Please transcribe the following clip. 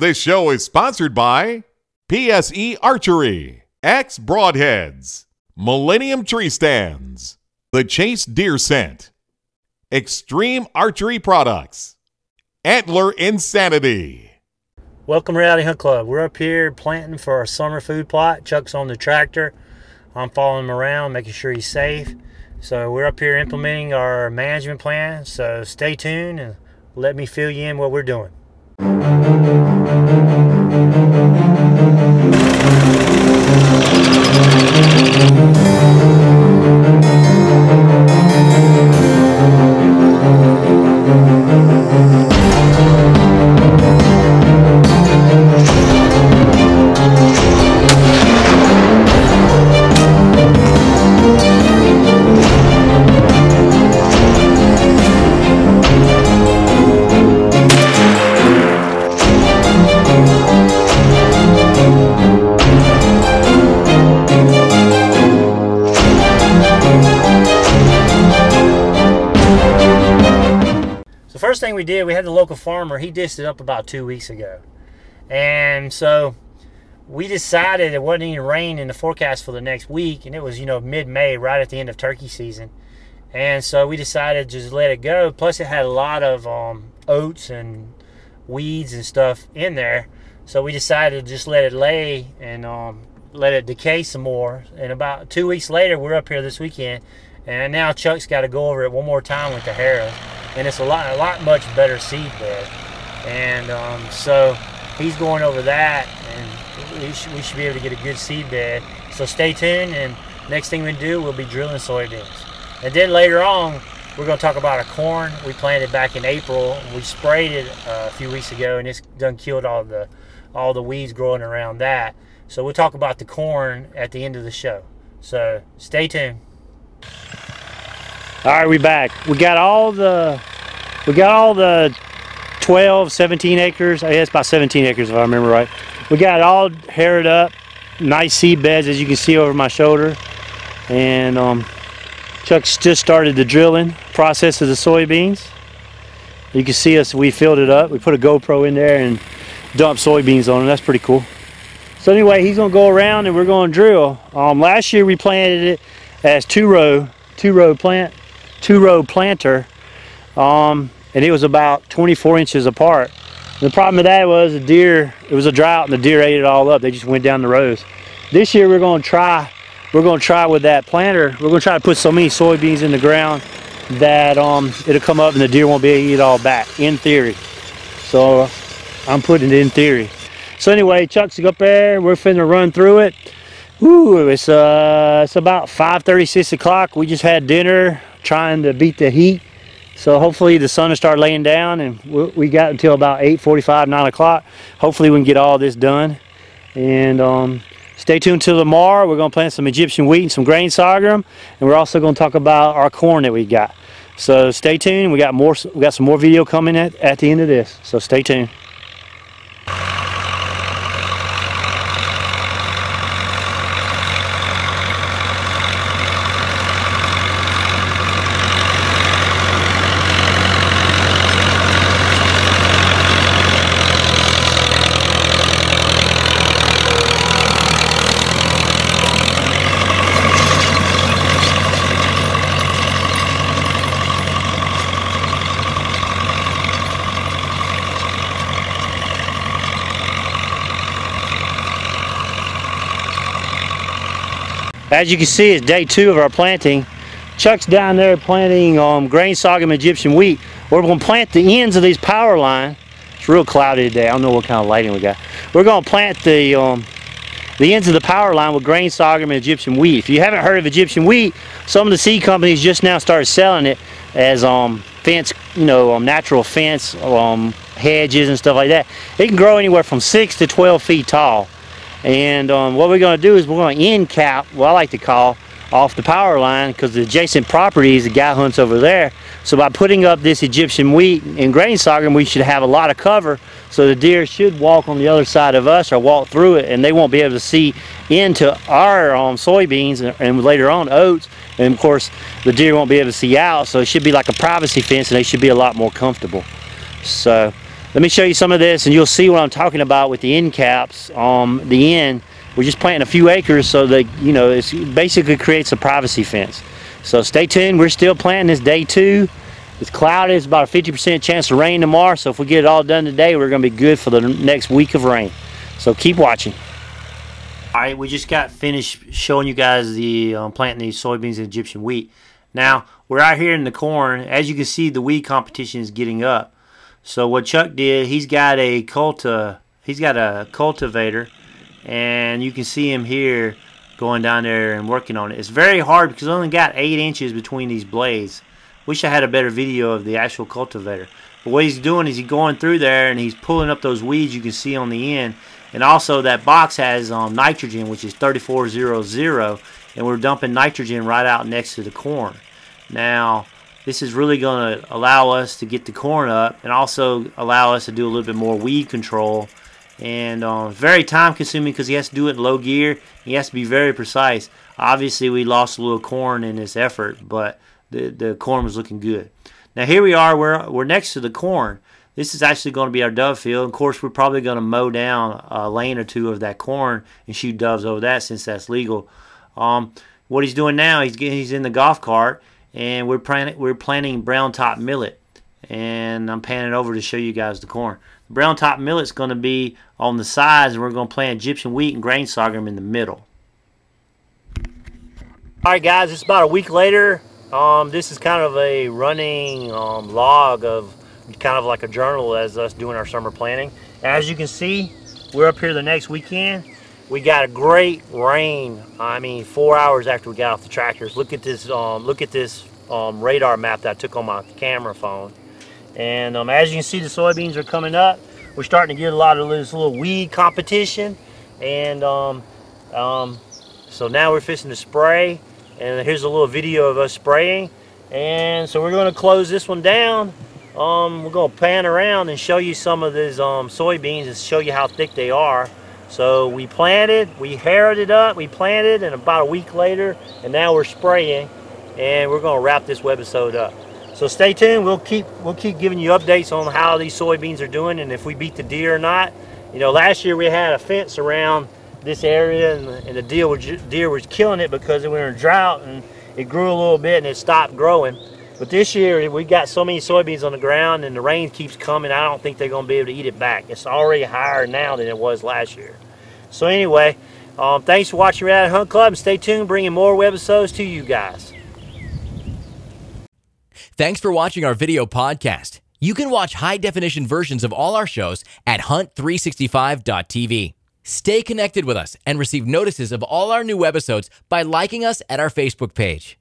This show is sponsored by PSE Archery, X Broadheads, Millennium Tree Stands, The Chase Deer Scent, Extreme Archery Products, Antler Insanity. Welcome Reality Hunt Club. We're up here planting for our summer food plot. Chuck's on the tractor. I'm following him around, making sure he's safe. So we're up here implementing our management plan. So stay tuned and let me fill you in what we're doing. We did, we had the local farmer. He dished it up about two weeks ago, and so we decided it wasn't any rain in the forecast for the next week, and it was you know mid-May, right at the end of turkey season, and so we decided to just let it go. Plus, it had a lot of um, oats and weeds and stuff in there, so we decided to just let it lay and um, let it decay some more. And about two weeks later, we're up here this weekend, and now Chuck's got to go over it one more time with the Harrow, and it's a lot, a lot much better seed bed. And um, so he's going over that, and we should, we should be able to get a good seed bed. So stay tuned, and next thing we do, we'll be drilling soybeans. And then later on, we're going to talk about a corn we planted back in April. We sprayed it uh, a few weeks ago, and it's done killed all the all the weeds growing around that. So we'll talk about the corn at the end of the show. So stay tuned. All right, we back. We got all the we got all the 12, 17 acres. I guess about 17 acres if I remember right. We got it all harrowed up. Nice seed beds as you can see over my shoulder. And um, Chuck's just started the drilling process of the soybeans. You can see us, we filled it up. We put a GoPro in there and dumped soybeans on it. That's pretty cool. So anyway, he's gonna go around and we're gonna drill. Um, last year we planted it as two row, two row plant, two row planter, um, and it was about 24 inches apart. The problem with that was the deer, it was a drought and the deer ate it all up. They just went down the rows. This year we're gonna try, we're gonna try with that planter. We're gonna try to put so many soybeans in the ground that um, it'll come up and the deer won't be able to eat it all back, in theory. So I'm putting it in theory. So anyway, Chuck's up there. We're finna run through it. Ooh, it's uh, it's about 5:30, 6 o'clock. We just had dinner, trying to beat the heat. So hopefully the sun will start laying down, and we got until about 8:45, 9 o'clock. Hopefully we can get all this done. And um, stay tuned till tomorrow. We're gonna plant some Egyptian wheat and some grain sorghum, and we're also gonna talk about our corn that we got. So stay tuned. We got more. We got some more video coming at at the end of this. So stay tuned. As you can see, it's day two of our planting. Chuck's down there planting um, grain sorghum Egyptian wheat. We're going to plant the ends of these power line. It's real cloudy today. I don't know what kind of lighting we got. We're going to plant the um, the ends of the power line with grain sorghum and Egyptian wheat. If you haven't heard of Egyptian wheat, some of the seed companies just now started selling it as um, fence, you know, um, natural fence um, hedges and stuff like that. It can grow anywhere from six to 12 feet tall. And um, what we're going to do is we're going to end cap, what I like to call, off the power line because the adjacent properties the guy hunts over there. So by putting up this Egyptian wheat and grain sorghum, we should have a lot of cover so the deer should walk on the other side of us or walk through it and they won't be able to see into our um, soybeans and, and later on oats. And of course, the deer won't be able to see out, so it should be like a privacy fence and they should be a lot more comfortable. So let me show you some of this and you'll see what I'm talking about with the end caps. Um, the end, we're just planting a few acres so that, you know, it basically creates a privacy fence. So stay tuned. We're still planting this day two. It's cloudy. It's about a 50% chance of rain tomorrow. So if we get it all done today, we're to be good for the next week of rain. So keep watching. All right, we just got finished showing you guys the um, planting these soybeans and Egyptian wheat. Now, we're out here in the corn. As you can see, the weed competition is getting up. So what Chuck did, he's got a culta, he's got a cultivator, and you can see him here going down there and working on it. It's very hard because I only got eight inches between these blades. Wish I had a better video of the actual cultivator. But what he's doing is he's going through there and he's pulling up those weeds you can see on the end and also that box has um, nitrogen, which is 3400, and we're dumping nitrogen right out next to the corn. Now, this is really going to allow us to get the corn up and also allow us to do a little bit more weed control. And uh, very time consuming because he has to do it in low gear. He has to be very precise. Obviously, we lost a little corn in this effort, but the, the corn was looking good. Now, here we are, we're, we're next to the corn. This is actually going to be our dove field. Of course, we're probably going to mow down a lane or two of that corn and shoot doves over that since that's legal. Um, what he's doing now, he's getting, he's in the golf cart, and we're planting we're planting brown top millet, and I'm panning over to show you guys the corn. Brown top millet's going to be on the sides, and we're going to plant Egyptian wheat and grain sorghum in the middle. All right, guys, it's about a week later. Um, this is kind of a running um, log of kind of like a journal as us doing our summer planning. As you can see, we're up here the next weekend. We got a great rain. I mean, four hours after we got off the tractors. Look at this. Um, look at this um, radar map that I took on my camera phone. And um, as you can see, the soybeans are coming up. We're starting to get a lot of this little weed competition. And um, um, so now we're fixing to spray. And here's a little video of us spraying. And so we're going to close this one down um, we're going to pan around and show you some of these soybeans and show you how thick they are. So we planted, we harrowed it up, we planted, and about a week later, and now we're spraying, and we're to wrap this webisode up. So stay tuned. We'll keep we'll keep giving you updates on how these soybeans are doing and if we beat the deer or not. You know, last year we had a fence around this area, and, and the deer was, deer was killing it because we were in drought, and it grew a little bit and it stopped growing. But this year, we got so many soybeans on the ground and the rain keeps coming, I don't think they're going to be able to eat it back. It's already higher now than it was last year. So anyway, um, thanks for watching Red Hunt Club and stay tuned, bringing more webisodes to you guys. Thanks for watching our video podcast. You can watch high definition versions of all our shows at hunt365.tv. Stay connected with us and receive notices of all our new webisodes by liking us at our Facebook page.